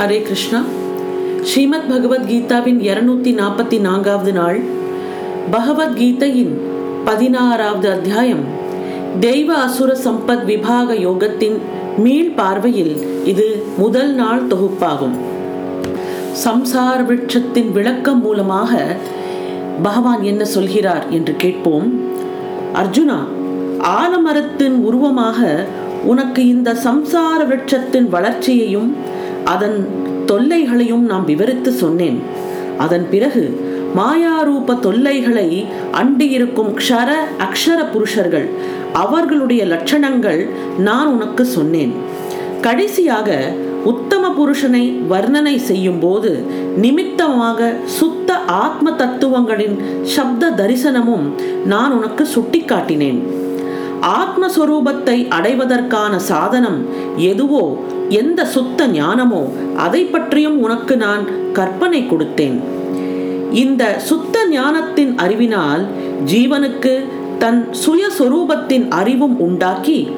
ஹரே கிருஷ்ணா ஸ்ரீமத் பகவத்கீதாவின் இருநூத்தி நாற்பத்தி நான்காவது நாள் பகவத்கீதையின் பதினாறாவது அத்தியாயம் தெய்வ அசுர சம்பத் விபாக யோகத்தின் மீள் பார்வையில் இது முதல் நாள் தொகுப்பாகும் சம்சார விருட்சத்தின் விளக்கம் மூலமாக பகவான் என்ன சொல்கிறார் என்று கேட்போம் அர்ஜுனா ஆலமரத்தின் உருவமாக உனக்கு இந்த சம்சார விருட்சத்தின் வளர்ச்சியையும் அதன் தொல்லைகளையும் நாம் விவரித்து சொன்னேன். அதன் பிறகு மாயாரூப தொல்லைகளை அண்டியிருக்கும் க்ஷர அக்ஷர புருஷர்கள் அவர்களுடைய லட்சணங்கள் நான் உனக்கு சொன்னேன். கடைசியாக உத்தம புருஷனை வர்ணனை செய்யும் போது நிமித்தமாக சுத்த ஆத்ம தத்துவங்களின் சப்த தரிசனமும் நான் உனக்கு சுட்டிக்காட்டினேன். ஆத்மஸ்வரூபத்தை அடைவதற்கான சாதனம் எதுவோ எந்த சுத்த ஞானமோ அதை பற்றியும் உனக்கு நான் கற்பனை கொடுத்தேன். இந்த சுத்த ஞானத்தின் அறிவினால் ஜீவனுக்கு தன் சுயஸ்வரூபத்தின் அறிவும் உண்டாக்கி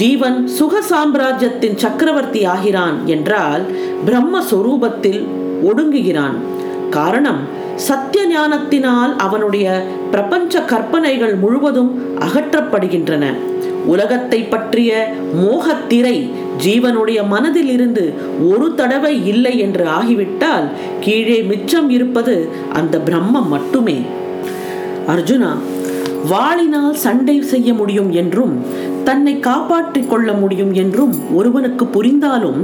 ஜீவன் சுக சாம்ராஜ்யத்தின் சக்கரவர்த்தி ஆகிறான் என்றால் பிரம்மஸ்வரூபத்தில் ஒடுங்குகிறான். காரணம் சத்திய ஞானத்தினால் அவனுடைய பிரபஞ்ச கற்பனைகள் முழுவதும் அகற்றப்படுகின்றன. உலகத்தை பற்றிய மோகத்திரை ஜீவனுடைய மனதில் இருந்து ஒரு தடவை இல்லை என்று ஆகிவிட்டால் கீழே மிச்சம் இருப்பது அந்த பிரம்மம் மட்டுமே. அர்ஜுனா வாளினால் சண்டை செய்ய முடியும் என்றும் தன்னை காப்பாற்றிக் கொள்ள முடியும் என்றும் ஒருவனுக்கு புரிந்தாலும்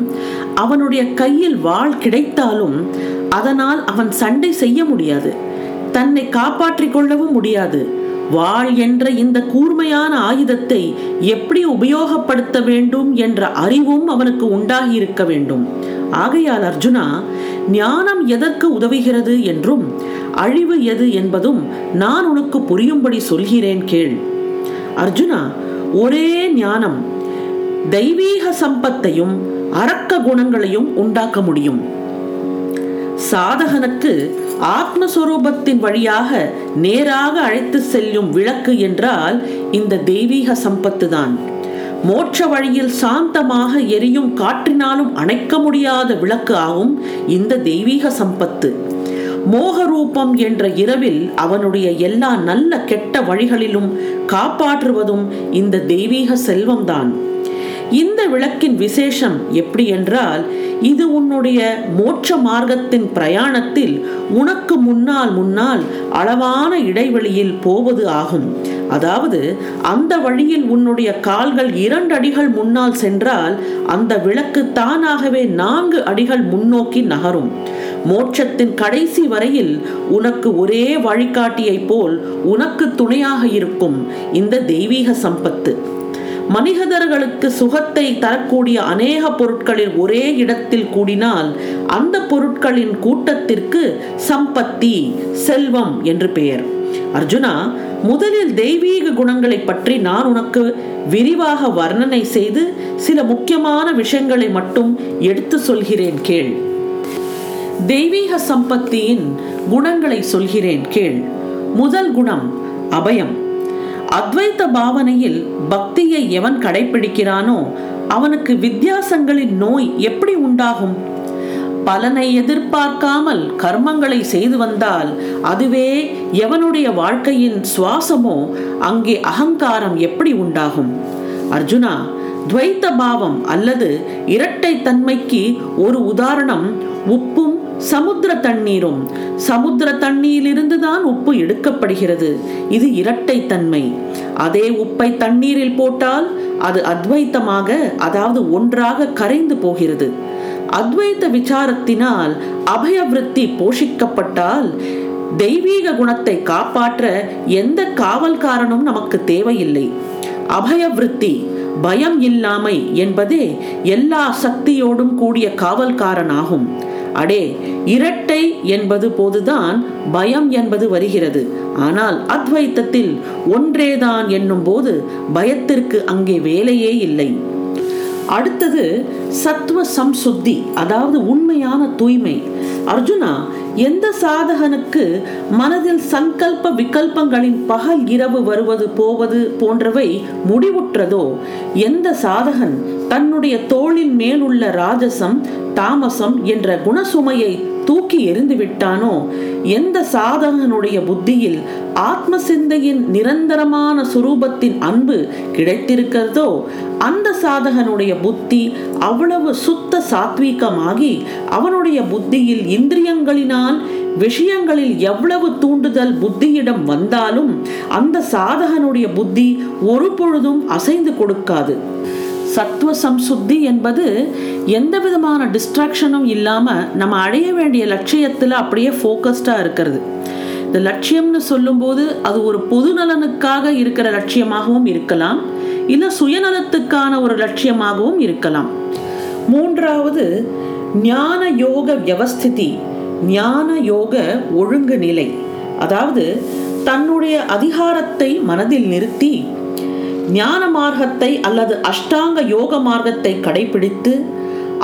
அவனுடைய கையில் வாள் கிடைத்தாலும் அதனால் அவன் சண்டை செய்ய முடியாது. தன்னை காப்பாற்றிக் கொள்ளவும் முடியாது. வாள் என்ற இந்த கூர்மையான ஆயுதத்தை எப்படி உபயோகப்படுத்த வேண்டும் என்ற அறிவும் அவனுக்கு உண்டாகி இருக்க வேண்டும். ஆகையால் அர்ஜுனா ஞானம் எதற்கு உதவுகிறது என்றும் அழிவு எது என்பதும் நான் உனக்கு புரியும்படி சொல்கிறேன் கேள். அர்ஜுனா ஒரே ஞானம் தெய்வீக சம்பத்தையும் அரக்க குணங்களையும் உண்டாக்க முடியும். சாதகனுக்கு ஆத்மஸ்வரூபத்தின் வழியாக நேராக அழைத்து செல்லும் விளக்கு என்றால் இந்த தெய்வீக சம்பத்து தான் மோட்ச வழியில் சாந்தமாக எரியும் காற்றினாலும் அணைக்க முடியாத விளக்கு ஆகும் இந்த தெய்வீக சம்பத்து. மோகரூபம் என்ற இரவில் அவனுடைய எல்லா நல்ல கெட்ட வழிகளிலும் காப்பாற்றுவதும் இந்த தெய்வீக செல்வம்தான். இந்த விளக்கின் விசேஷம் எப்படி என்றால் இது உன்னுடைய மோட்ச மார்க்கத்தின் பிரயாணத்தில் உனக்கு முன்னால் முன்னால் அளவான இடைவெளியில் போவது ஆகும். அதாவது அந்த வழியில் உன்னுடைய கால்கள் இரண்டு அடிகள் முன்னால் சென்றால் அந்த விளக்கு தானாகவே நான்கு அடிகள் முன்னோக்கி நகரும். மோட்சத்தின் கடைசி வரையில் உனக்கு ஒரே வழிகாட்டியைப் போல் உனக்கு துணையாக இருக்கும் இந்த தெய்வீக சம்பத்து. மனிதர்களுக்கு சுகத்தை தரக்கூடிய அநேக பொருட்களில் ஒரே இடத்தில் கூடினால் அந்த பொருட்களின் கூட்டத்திற்கு சம்பத்தி செல்வம் என்று பெயர். அர்ஜுனா முதலில் தெய்வீக குணங்களை பற்றி நான் உனக்கு விரிவாக வர்ணனை செய்து சில முக்கியமான விஷயங்களை மட்டும் எடுத்து சொல்கிறேன் கேள். தெய்வீக சம்பத்தியின் குணங்களை சொல்கிறேன் கேள். முதல் குணம் அபயம். அத்வைத்த பாவனையில் பக்தியை எவன் கடைபிடிக்கிறானோ அவனுக்கு வித்தியாசங்களின் நோய் எப்படி உண்டாகும்? பலனை எதிர்பார்க்காமல் கர்மங்களை செய்து வந்தால் அதுவே எவனுடைய வாழ்க்கையின் சுவாசமோ அங்கே அகங்காரம் எப்படி உண்டாகும்? அர்ஜுனா துவைத்த பாவம் அல்லது இரட்டை தன்மைக்கு ஒரு உதாரணம் உப்பும் சமுத்திர தண்ணீரும் சமுத்திர தண்ணீரிலிருந்து தான் உப்பு எடுக்கப்படுகிறது. இது இரட்டை தன்மை அதே உப்பை தண்ணீரில் போட்டால் அது அத்வைத்தமாக அதாவது ஒன்றாக கரைந்து போகிறது. அத்வைத்த விசாரத்தினால் அபயவிருத்தி போஷிக்கப்பட்டால் தெய்வீக குணத்தை காப்பாற்ற எந்த காவல்காரனும் நமக்கு தேவையில்லை. அபயவிருத்தி பயம் இல்லாமை என்பதே எல்லா சக்தியோடும் கூடிய காவல்காரனாகும். அடே இரட்டை என்பது போதுதான் பயம் என்பது வருகிறது. ஆனால் அத்வைத்தத்தில் ஒன்றேதான் என்னும் போது பயத்திற்கு அங்கே வேலையே இல்லை. அடுத்தது சத்துவ சம்சுத்தி அதாவது உண்மையான தூய்மை. அர்ஜுனா எந்த சாதகனுக்கு மனதில் சங்கல்ப விகல்பங்களின் பகல் இரவு வருவது போவது போன்றவை முடிவுற்றதோ எந்த சாதகன் தன்னுடைய தோளின் மேலுள்ள ராஜசம் தாமசம் என்ற குணசுமையை தூக்கி எறிந்து விட்டானோ எந்த சாதகனுடைய புத்தியில் ஆத்ம சிந்தையின் நிரந்தரமான சுரூபத்தின் அன்பு கிடைத்திருக்கிறதோ அந்த சாதகனுடைய புத்தி அவ் அவ்வளவு சுத்த சாத்வீகமாகி அவனுடைய புத்தியில் இந்திரியங்களினால் விஷயங்களில் எவ்வளவு தூண்டுதல் புத்தியிடம் வந்தாலும் அந்த சாதகனுடைய புத்தி ஒரு பொழுதும் அசைந்து கொடுக்காது. சத்துவ சம்சுத்தி என்பது எந்த விதமான டிஸ்ட்ராக்ஷனும் இல்லாமல் நம்ம அடைய வேண்டிய லட்சியத்தில் அப்படியே ஃபோக்கஸ்டாக இருக்கிறது. இந்த லட்சியம்னு சொல்லும்போது அது ஒரு பொது நலனுக்காக இருக்கிற லட்சியமாகவும் இருக்கலாம் இல்லை சுயநலத்துக்கான ஒரு லட்சியமாகவும் இருக்கலாம். மூன்றாவது ஞான யோக வியவஸ்திதி ஞான யோக ஒழுங்கு நிலை அதாவது தன்னுடைய அதிகாரத்தை மனதில் நிறுத்தி ஞான மார்க்கத்தை அல்லது அஷ்டாங்க யோக மார்க்கத்தை கடைபிடித்து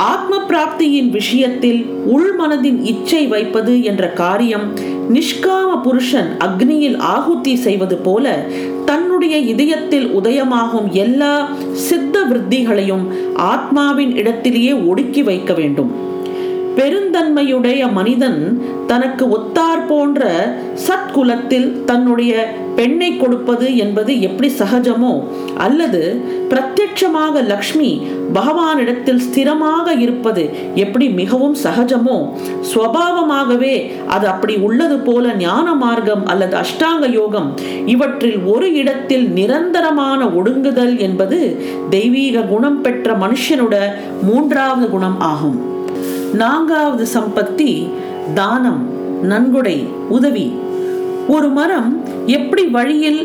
ஆத்ம பிராப்தியின் விஷயத்தில் உள்மனதின் இச்சை வைப்பது என்ற காரியம் நிஷ்காம புருஷன் அக்னியில் ஆகுத்தி செய்வது போல நம்முடைய இதயத்தில் உதயமாகும் எல்லா சித்த விருத்திகளையும் ஆத்மாவின் இடத்திலேயே ஒடுக்கி வைக்க வேண்டும். பெருந்தன்மையுடைய மனிதன் தனக்கு ஒத்தார் போன்ற சத்குலத்தில் தன்னுடைய பெண்ணை கொடுப்பது என்பது எப்படி சகஜமோ அல்லது பிரத்யட்சமாக லக்ஷ்மி பகவானிடத்தில் ஸ்திரமாக இருப்பது எப்படி மிகவும் சகஜமோ ஸ்வபாவமாகவே அது அப்படி உள்ளது போல ஞான மார்க்கம் அல்லது அஷ்டாங்க யோகம் இவற்றில் ஒரு இடத்தில் நிரந்தரமான ஒடுங்குதல் என்பது தெய்வீக குணம் பெற்ற மனுஷனோட மூன்றாவது குணம் ஆகும். நான்காவது சம்பத்தி தானம் நன்கொடை உதவி. ஒரு மரம் எப்படி வழியில்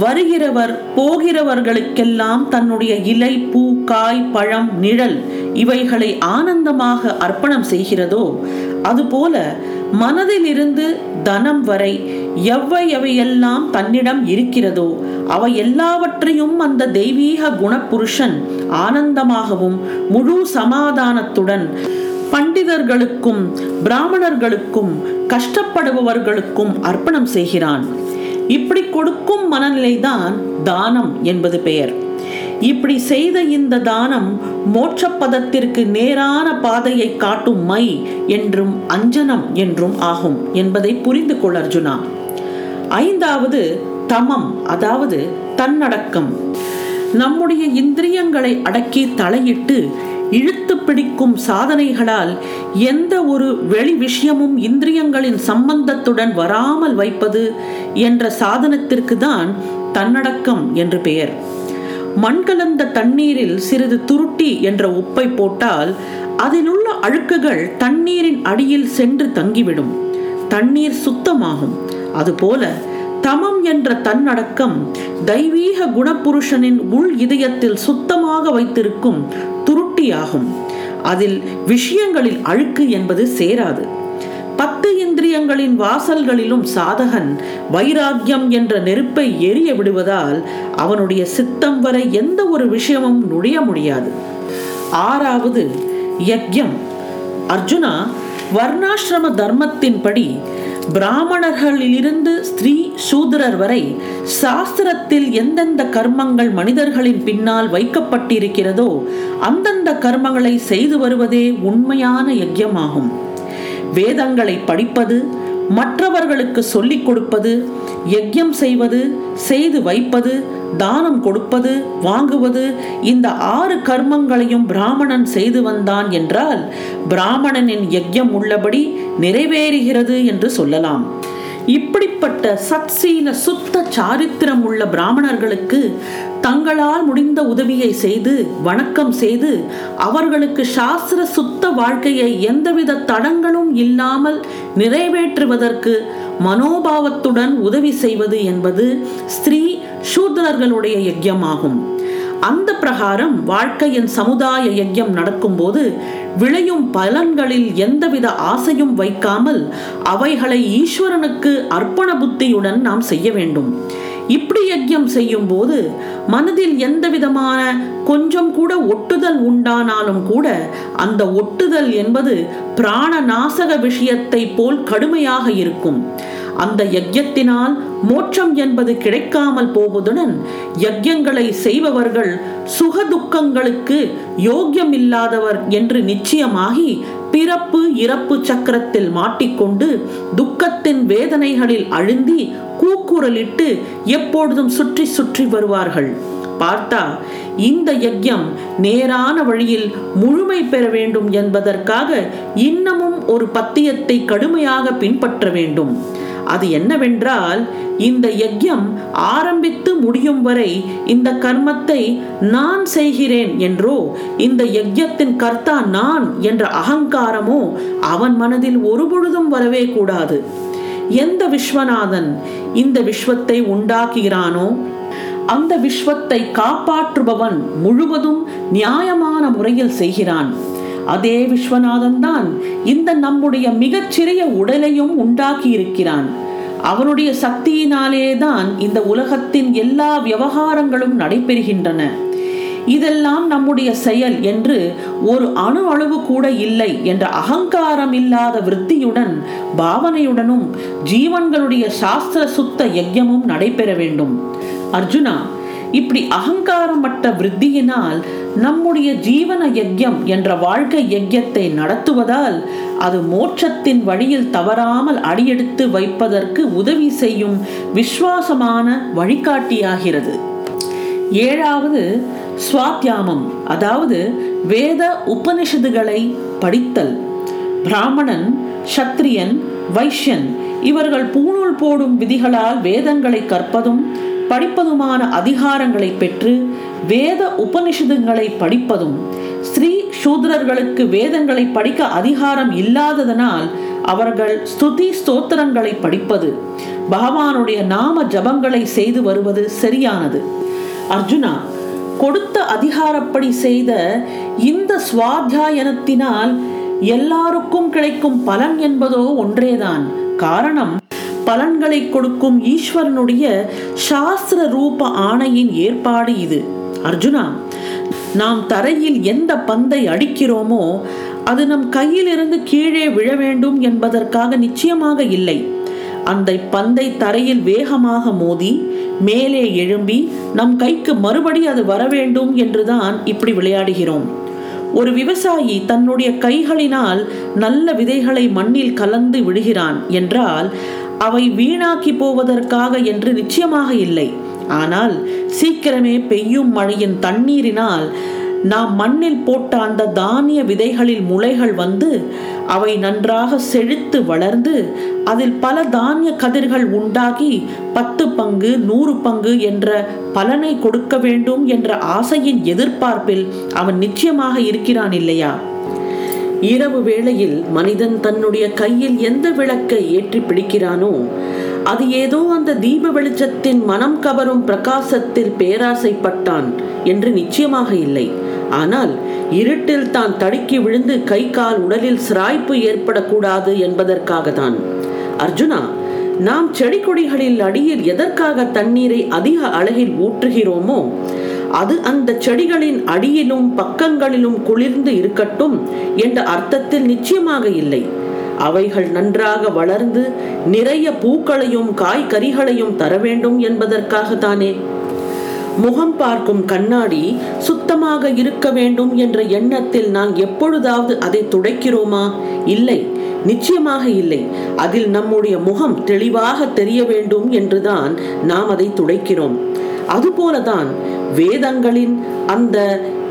வருகிறவர் போகிறவர்களுக்கெல்லாம் தன்னுடைய இலை பூ காய் பழம் நிழல் இவைகளை ஆனந்தமாக அர்ப்பணம் செய்கிறதோ அதுபோல மனதிலிருந்து தனம் வரை எவ்வை எவையெல்லாம் தன்னிடம் இருக்கிறதோ அவை எல்லாவற்றையும் அந்த தெய்வீக குணப்புருஷன் ஆனந்தமாகவும் முழு சமாதானத்துடன் பண்டிதர்களுக்கும் பிராமணர்களுக்கும் கஷ்டப்படுபவர்களுக்கும் அர்ப்பணம் செய்கிறான். இப்படி கொடுக்கும் மனநிலைதான் தானம் என்பது பெயர். இப்படி செய்த இந்த தானம் மோட்சப்பதத்திற்கு நேரான பாதையை காட்டும் மை என்றும் அஞ்சனம் என்றும் ஆகும் என்பதை புரிந்து கொள் அர்ஜுனா. ஐந்தாவது தமம் அதாவது தன்னடக்கம். நம்முடைய இந்திரியங்களை அடக்கி தலையிட்டு இழுத்து பிடிக்கும் சாதனைகளால் எந்த ஒரு வெளி விஷயமும் இந்திரியங்களின் சம்பந்தத்துடன் வராமல் வைப்பது என்ற சாதனத்திற்கு தான் தன்னடக்கம் என்று பெயர். மண் கலந்த தண்ணீரில் சிறிது துருட்டி என்ற உப்பை போட்டால் அதிலுள்ள அழுக்குகள் தண்ணீரின் அடியில் சென்று தங்கிவிடும். தண்ணீர் சுத்தமாகும். அதுபோல தமம் என்ற தன்னடக்கம் தெய்வீக குணப்புருஷனின் உள் இதயத்தில் சுத்தமாக வைத்திருக்கும் போட்டியாகும். அதில் விஷயங்களில் அழுக்கு என்பது சேராது. பத்து இந்திரியங்களின் வாசல்களிலும் சாதகன் வைராக்கியம் என்ற நெருப்பை எரிய விடுவதால் அவனுடைய சித்தம் வரை எந்த ஒரு விஷயமும் நுழைய முடியாது. ஆறாவது யக்யம் அர்ஜுனா வர்ணாசிரம தர்மத்தின்படி பிராமணர்களிலிருந்து ஸ்திரீ சூதரர் வரை சாஸ்திரத்தில் எந்தெந்த கர்மங்கள் மனிதர்களின் பின்னால் வைக்கப்பட்டிருக்கிறதோ அந்தந்த கர்மங்களை செய்து வருவதே உண்மையான யஜ்யமாகும். வேதங்களை படிப்பது மற்றவர்களுக்கு சொல்லிக் கொடுப்பது யஜ்யம் செய்வது செய்து வைப்பது தானம் கொடுப்பது வாங்குவது இந்த ஆறு கர்மங்களையும் பிராமணன் செய்து வந்தான் என்றால் பிராமணனின் யஜ்யம் உள்ளபடி நிறைவேறுகிறது என்று சொல்லலாம். இப்படிப்பட்ட சத்சீல சுத்த சாரித்திரம் உள்ள பிராமணர்களுக்கு தங்களால் முடிந்த உதவியை செய்து வணக்கம் செய்து அவர்களுக்கு சாஸ்திர சுத்த வாழ்க்கையை எந்தவித தடங்களும் இல்லாமல் நிறைவேற்றுவதற்கு மனோபாவத்துடன் உதவி செய்வது என்பது ஸ்திரீ சூத்ரர்களுடைய யஜ்யமாகும். அந்த பிரகாரம் வாழ்க்கையின் சமுதாய யஜ்யம் நடக்கும்போது விளையும் பலன்களில் எந்தவித ஆசையும் வைக்காமல் அவைகளை ஈஸ்வரனுக்கு அர்ப்பண புத்தியுடன் நாம் செய்ய வேண்டும். இப்படி யஜ்யம் செய்யும் போது மனதில் எந்த விதமான கொஞ்சம் கூட ஒட்டுதல் உண்டானாலும் கூட அந்த ஒட்டுதல் என்பது பிராண நாசக விஷயத்தை போல் கடுமையாக இருக்கும். அந்த யஜ்யத்தினால் மோட்சம் என்பது கிடைக்காமல் போவதுடன் யஜ்யங்களை செய்பவர்கள் சுக துக்கங்களுக்கு யோக்கியம் இல்லாதவர் என்று நிச்சயமாகி பிறப்பு இறப்பு சக்கரத்தில் மாட்டிக்கொண்டு துக்கத்தின் வேதனைகளில் அழுந்தி கூக்குரலிட்டு எப்பொழுதும் சுற்றி சுற்றி வருவார்கள். பார்த்தா இந்த யஜ்யம் நேரான வழியில் முழுமை பெற வேண்டும் என்பதற்காக இன்னமும் ஒரு பத்தியத்தை கடுமையாக பின்பற்ற வேண்டும். அது என்னவென்றால் இந்த யஜ்யம் ஆரம்பித்து முடியும் வரை இந்த கர்மத்தை நான் செய்கிறேன் என்றோ இந்த யஜ்யத்தின் கர்த்தா நான் என்ற அகங்காரமோ அவன் மனதில் ஒருபொழுதும் வரவே கூடாது. எந்த விஸ்வநாதன் இந்த விஸ்வத்தை உண்டாக்குகிறானோ அந்த விஸ்வத்தை காப்பாற்றுபவன் முழுவதும் நியாயமான முறையில் செய்கிறான். அதே விஸ்வநாதன் தான் இந்த நம்முடைய மிகச்சிறிய உடலையும் உண்டாக்கி இருக்கிறான் அவனுடைய சக்தியினாலே தான் இந்த உலகத்தின் எல்லா விவகாரங்களும் நடைபெறுகின்றன. இதெல்லாம் நம்முடைய செயல் என்று ஒரு அணு அளவு கூட இல்லை என்ற அகங்காரம் இல்லாத விருத்தியுடன் பாவனையுடனும் ஜீவன்களுடைய சாஸ்திர சுத்த யஜ்யமும் நடைபெற வேண்டும். அர்ஜுனா இப்படி அகங்காரமற்ற விருத்தியினால் நம்முடைய ஜீவன யஜ்யம் என்ற வாழ்க்கை யஜ்யத்தை நடத்துவதால் அது மோட்சத்தின் வழியில் தவறாமல் அடியெடுத்து வைப்பதற்கு உதவி செய்யும் விஸ்வாசமான வழிகாட்டியாகிறது. ஏழாவது சுவாத்தியாமம் அதாவது வேத உபனிஷதுகளை படித்தல். பிராமணன் சத்திரியன் வைஷ்யன் இவர்கள் பூணூல் போடும் விதிகளால் வேதங்களை கற்பதும் படிப்பதுமான அதிகாரங்களை பெற்று வேத உபனிஷதுகளை படிப்பதும் ஸ்ரீ சூத்ரர்களுக்கு வேதங்களை படிக்க அதிகாரம் இல்லாததனால் அவர்கள் ஸ்துதி ஸ்தோத்திரங்களை படிப்பது பகவானுடைய நாம ஜபங்களை செய்து வருவது சரியானது. அர்ஜுனா கொடுத்த அதிகாரப்படி செய்த இந்த சுவாத்தியாயனத்தினால் எல்லாருக்கும் கிடைக்கும் பலன் என்பதோ ஒன்றேதான். காரணம் பலன்களை கொடுக்கும் ஈஸ்வரனுடைய சாஸ்திர ரூப ஆணையின் ஏற்பாடு இது. அர்ஜுனா நாம் தரையில் எந்த பந்தை அடிக்கிறோமோ அது நம் கையிலிருந்து கீழே விழ வேண்டும் என்பதற்காக நிச்சயமாக இல்லை. அந்த பந்தை தரையில் வேகமாக மோதி மேலே எழும்பி நம் கைக்கு மறுபடி அது வர வேண்டும் என்றுதான் இப்படி விளையாடுகிறோம். ஒரு விவசாயி தன்னுடைய கைகளினால் நல்ல விதைகளை மண்ணில் கலந்து விடுகிறான் என்றால் அவை வீணாக்கி போவதற்காக என்று நிச்சயமாக இல்லை. ஆனால் சீக்கிரமே பெய்யும் மழையின் தண்ணீரினால் நாம் மண்ணில் போட்ட அந்த தானிய விதைகளில் முளைகள் வந்து அவை நன்றாக செழித்து வளர்ந்து அதில் பல தானிய கதிர்கள் உண்டாகி பத்து பங்கு நூறு பங்கு என்ற பலனை கொடுக்க வேண்டும் என்ற ஆசையின் எதிர்பார்ப்பில் அவன் நிச்சயமாக இருக்கிறான் இல்லையா? இரவு வேளையில் மனிதன் தன்னுடைய கையில் எந்த விளக்கை ஏற்றி பிடிக்கிறானோ அது ஏதோ அந்த தீப வெளிச்சத்தின் மனம் கவரும் பிரகாசத்தில் பேராசைப்பட்டான் என்று நிச்சயமாக இல்லை. ஆனால் இருட்டில் தான் தடுக்கி விழுந்து கை கால் உடலில் சிராய்ப்பு ஏற்படக்கூடாது என்பதற்காக தான் அர்ஜுனா நாம் செடி கொடிகளில் அடியில் எதற்காக தண்ணீரை அதிக அழகில் ஊற்றுகிறோமோ அது அந்த செடிகளின் அடியிலும் பக்கங்களிலும் குளிர்ந்து இருக்கட்டும் என்ற அர்த்தத்தில் நிச்சயமாக இல்லை. அவைகள் நன்றாக வளர்ந்து நிறைய பூக்களையும் காய்கறிகளையும் தர வேண்டும் என்பதற்காக தானே முகம் பார்க்கும் கண்ணாடி சுத்தமாக இருக்க வேண்டும் என்ற எண்ணத்தில் நான் எப்பொழுதாவது அதை துடைக்கிறோமா? இல்லை. நிச்சயமாக இல்லை. அதில் நம்முடைய முகம் தெளிவாக தெரிய வேண்டும் என்றுதான் நாம் அதை துடைக்கிறோம். அதுபோலதான் வேதங்களின் அந்த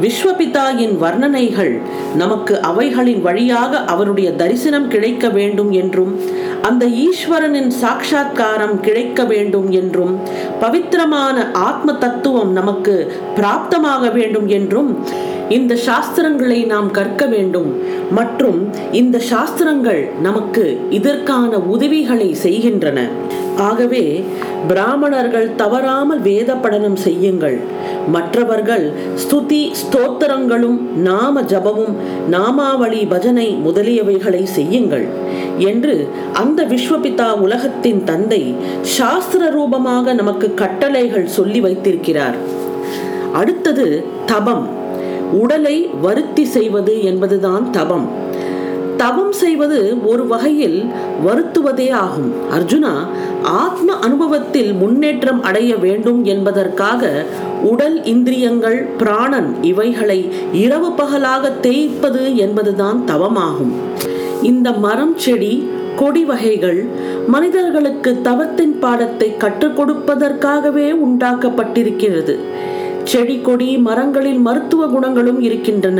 விஸ்வபிதாயின் வர்ணனைகள் நமக்கு அவைகளின் வழியாக அவருடைய தரிசனம் கிடைக்க வேண்டும் என்றும் அந்த ஈஸ்வரனின் சாட்சா்காரம் கிடைக்க வேண்டும் என்றும் பவித்திரமான ஆத்ம தத்துவம் நமக்கு பிராப்தமாக வேண்டும் என்றும் இந்த சாஸ்திரங்களை நாம் கற்க வேண்டும். மற்றும் இந்த சாஸ்திரங்கள் நமக்கு இதற்கான உதவிகளை செய்கின்றன. ஆகவே பிராமணர்கள் தவறாமல் வேத படனம் செய்யுங்கள். மற்றவர்கள் ஸ்துதி ஸ்தோத்திரங்களும் நாம ஜபமும் நாமாவளி பஜனை முதலியவைகளை செய்யுங்கள் என்று அந்த விஸ்வபிதா உலகத்தின் தந்தை சாஸ்திர ரூபமாக நமக்கு கட்டளைகள் சொல்லி வைத்திருக்கிறார். அடுத்தது தபம். உடலை வருத்தி செய்வது என்பதுதான் தபம். தவம் செய்வது ஒரு வகையில் வருத்துவதே ஆகும். அர்ஜுனா ஆத்ம அனுபவத்தில் முன்னேற்றம் அடைய வேண்டும் என்பதற்காக உடல் இந்திரியங்கள் பிராணன் இவைகளை இரவு பகலாக தேய்ப்பது என்பதுதான் தவமாகும். இந்த மரம் செடி கொடி வகைகள் மனிதர்களுக்கு தவத்தின் பாடத்தை கற்றுக் கொடுப்பதற்காகவே உண்டாக்கப்பட்டிருக்கிறது. செடி கொடி மரங்களில் மருத்துவ குணங்களும் இருக்கின்றன.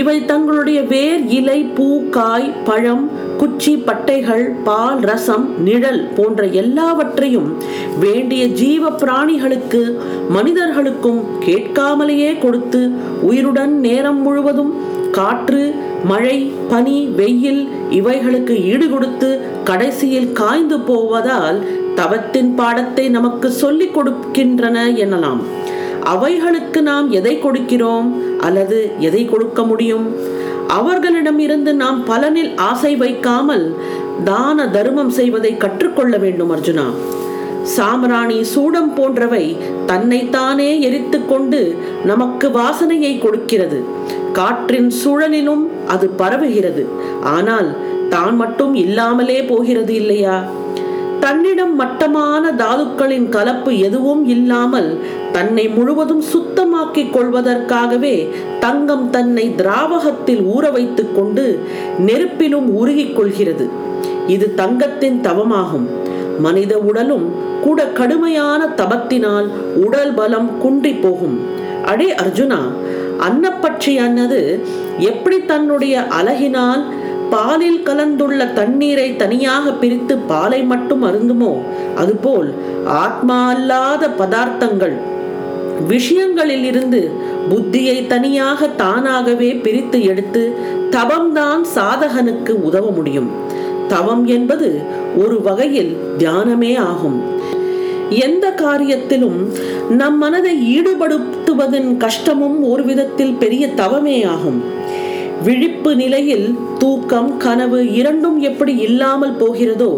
இவை தங்களுடைய வேர் இலை பூ காய் பழம் குச்சி பட்டைகள் பால் ரசம் நிழல் போன்ற எல்லாவற்றையும் வேண்டிய ஜீவ பிராணிகளுக்கு மனிதர்களுக்கும் கேட்காமலேயே கொடுத்து உயிருடன் நேரம் முழுவதும் காற்று மழை பனி வெயில் இவைகளுக்கு ஈடுகொடுத்து கடைசியில் காய்ந்து போவதால் தவத்தின் பாடத்தை நமக்கு சொல்லிக் கொடுக்கின்றன எனலாம். அவைகளுக்கு நாம் எதை கொடுக்கிறோம் அல்லது எதை கொடுக்க முடியும்? அவர்களிடமிருந்து நாம் பலனில் ஆசை வைக்காமல் தான தர்மம் செய்வதை கற்றுக்கொள்ள வேண்டும் அர்ஜுனா. சாம்ராணி சூடம் போன்றவை தன்னைத்தானே எரித்து கொண்டு நமக்கு வாசனையை கொடுக்கிறது. காற்றின் சூழலிலும் அது பரவுகிறது. ஆனால் தான் மட்டும் இல்லாமலே போகிறது இல்லையா? தன்னிடம் மட்டமான தாதுக்களின் கலப்பு எதுவும் இல்லாமல் தன்னை முழுவதும் சுத்தமாக்கிக் கொள்வதற்காகவே தங்கம் தன்னை திராவகத்தில் ஊற வைத்துக் கொண்டு நெருப்பிலும் உருகிக் கொள்கிறது. இது தங்கத்தின் தவமாகும். மனித உடலும் கூட கடுமையான தபத்தினால் உடல் பலம் குன்றி போகும். அடே அர்ஜுனா அன்னப்பட்சி அன்னது எப்படி தன்னுடைய அழகினால் பாலில் கலந்துள்ள தண்ணீரை தனியாக பிரித்து பாலை மட்டும் அருந்துமோ? அதுபோல் ஆத்மா அல்லாத பதார்த்தங்கள். விஷயங்களில் இருந்து புத்தியை தனியாக தானாகவே பிரித்து எடுத்து தவம்தான் சாதகனுக்கு உதவ முடியும். தவம் என்பது ஒரு வகையில் தியானமே ஆகும். எந்த காரியத்திலும் நம் மனதை ஈடுபடுத்துவதன் கஷ்டமும் ஒரு விதத்தில் பெரிய தவமே ஆகும். விழிப்பு நிலையில் தூக்கம் கனவு இரண்டும் எப்படி இல்லாமல் போகிறதோ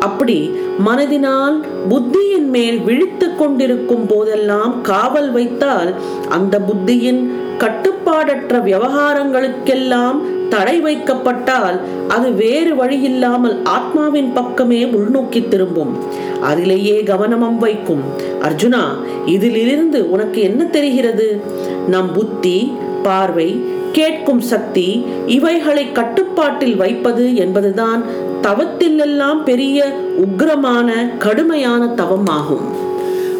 அப்படி மனதினால் புத்தியின் மேல் விழித்து கொண்டிருக்கும் போதெல்லாம் காவல் வைத்தால் அந்த புத்தியின் கட்டுப்பாடற்ற விவகாரங்களுக்கெல்லாம் தடை வைக்கப்பட்டால் அது வேறு வழியில்லாமல் ஆத்மாவின் பக்கமே உள்நோக்கி திரும்பும். அதிலேயே கவனமும் வைக்கும் அர்ஜுனா இதிலிருந்து உனக்கு என்ன தெரிகிறது? நம் புத்தி பார்வை கேட்கும் சக்தி இவைகளை கட்டுப்பாட்டில் வைப்பது என்பதுதான் தவத்திலெல்லாம் பெரிய உக்ரமான கடுமையான தவம் ஆகும்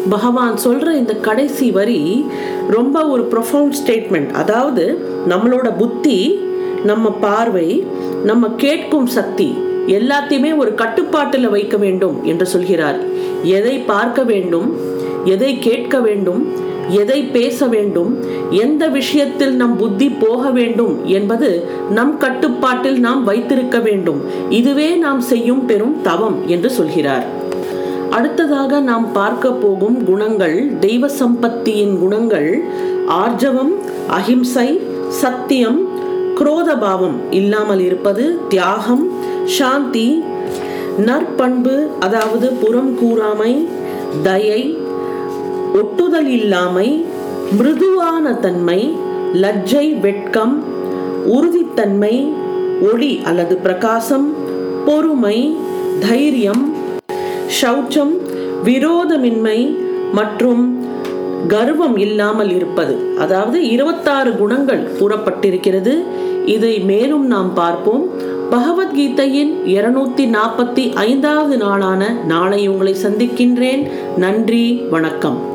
பகவான் சொல்ற இந்த கடைசி வரி ரொம்ப ஒரு ப்ரொஃபவுண்ட் ஸ்டேட்மெண்ட் அதாவது நம்மளோட புத்தி நம்ம பார்வை நம்ம கேட்கும் சக்தி எல்லாத்தையுமே ஒரு கட்டுப்பாட்டில் வைக்க வேண்டும் என்று சொல்கிறார். எதை பார்க்க வேண்டும் எதை கேட்க வேண்டும் எதை பேச வேண்டும்? எந்த விஷயத்தில் நம் புத்தி போக வேண்டும் என்பது நம் கட்டுப்பாட்டில் நாம் வைத்திருக்க வேண்டும். இதுவே நாம் செய்யும் பெரும் தவம் என்று சொல்கிறார். அடுத்ததாக நாம் பார்க்க போகும் குணங்கள் தெய்வ சம்பத்தியின் குணங்கள் ஆர்ஜவம் அஹிம்சை சத்தியம் குரோதபாவம் இல்லாமல் இருப்பது தியாகம் சாந்தி நற்பண்பு அதாவது புறம் கூறாமை தயை ஒட்டுதல் இல்லாமை மிருதுவான தன்மை லஜ்ஜை வெட்கம் உறுதித்தன்மை ஒளி அல்லது பிரகாசம் பொறுமை தைரியம் சௌச்சம் விரோதமின்மை மற்றும் கர்வம் இல்லாமல் இருப்பது. அதாவது இருபத்தாறு குணங்கள் கூறப்பட்டிருக்கிறது. இதை மேலும் நாம் பார்ப்போம். பகவத்கீதையின் இருநூத்தி நாற்பத்தி ஐந்தாவது நாளான நாளை உங்களை சந்திக்கின்றேன். நன்றி வணக்கம்.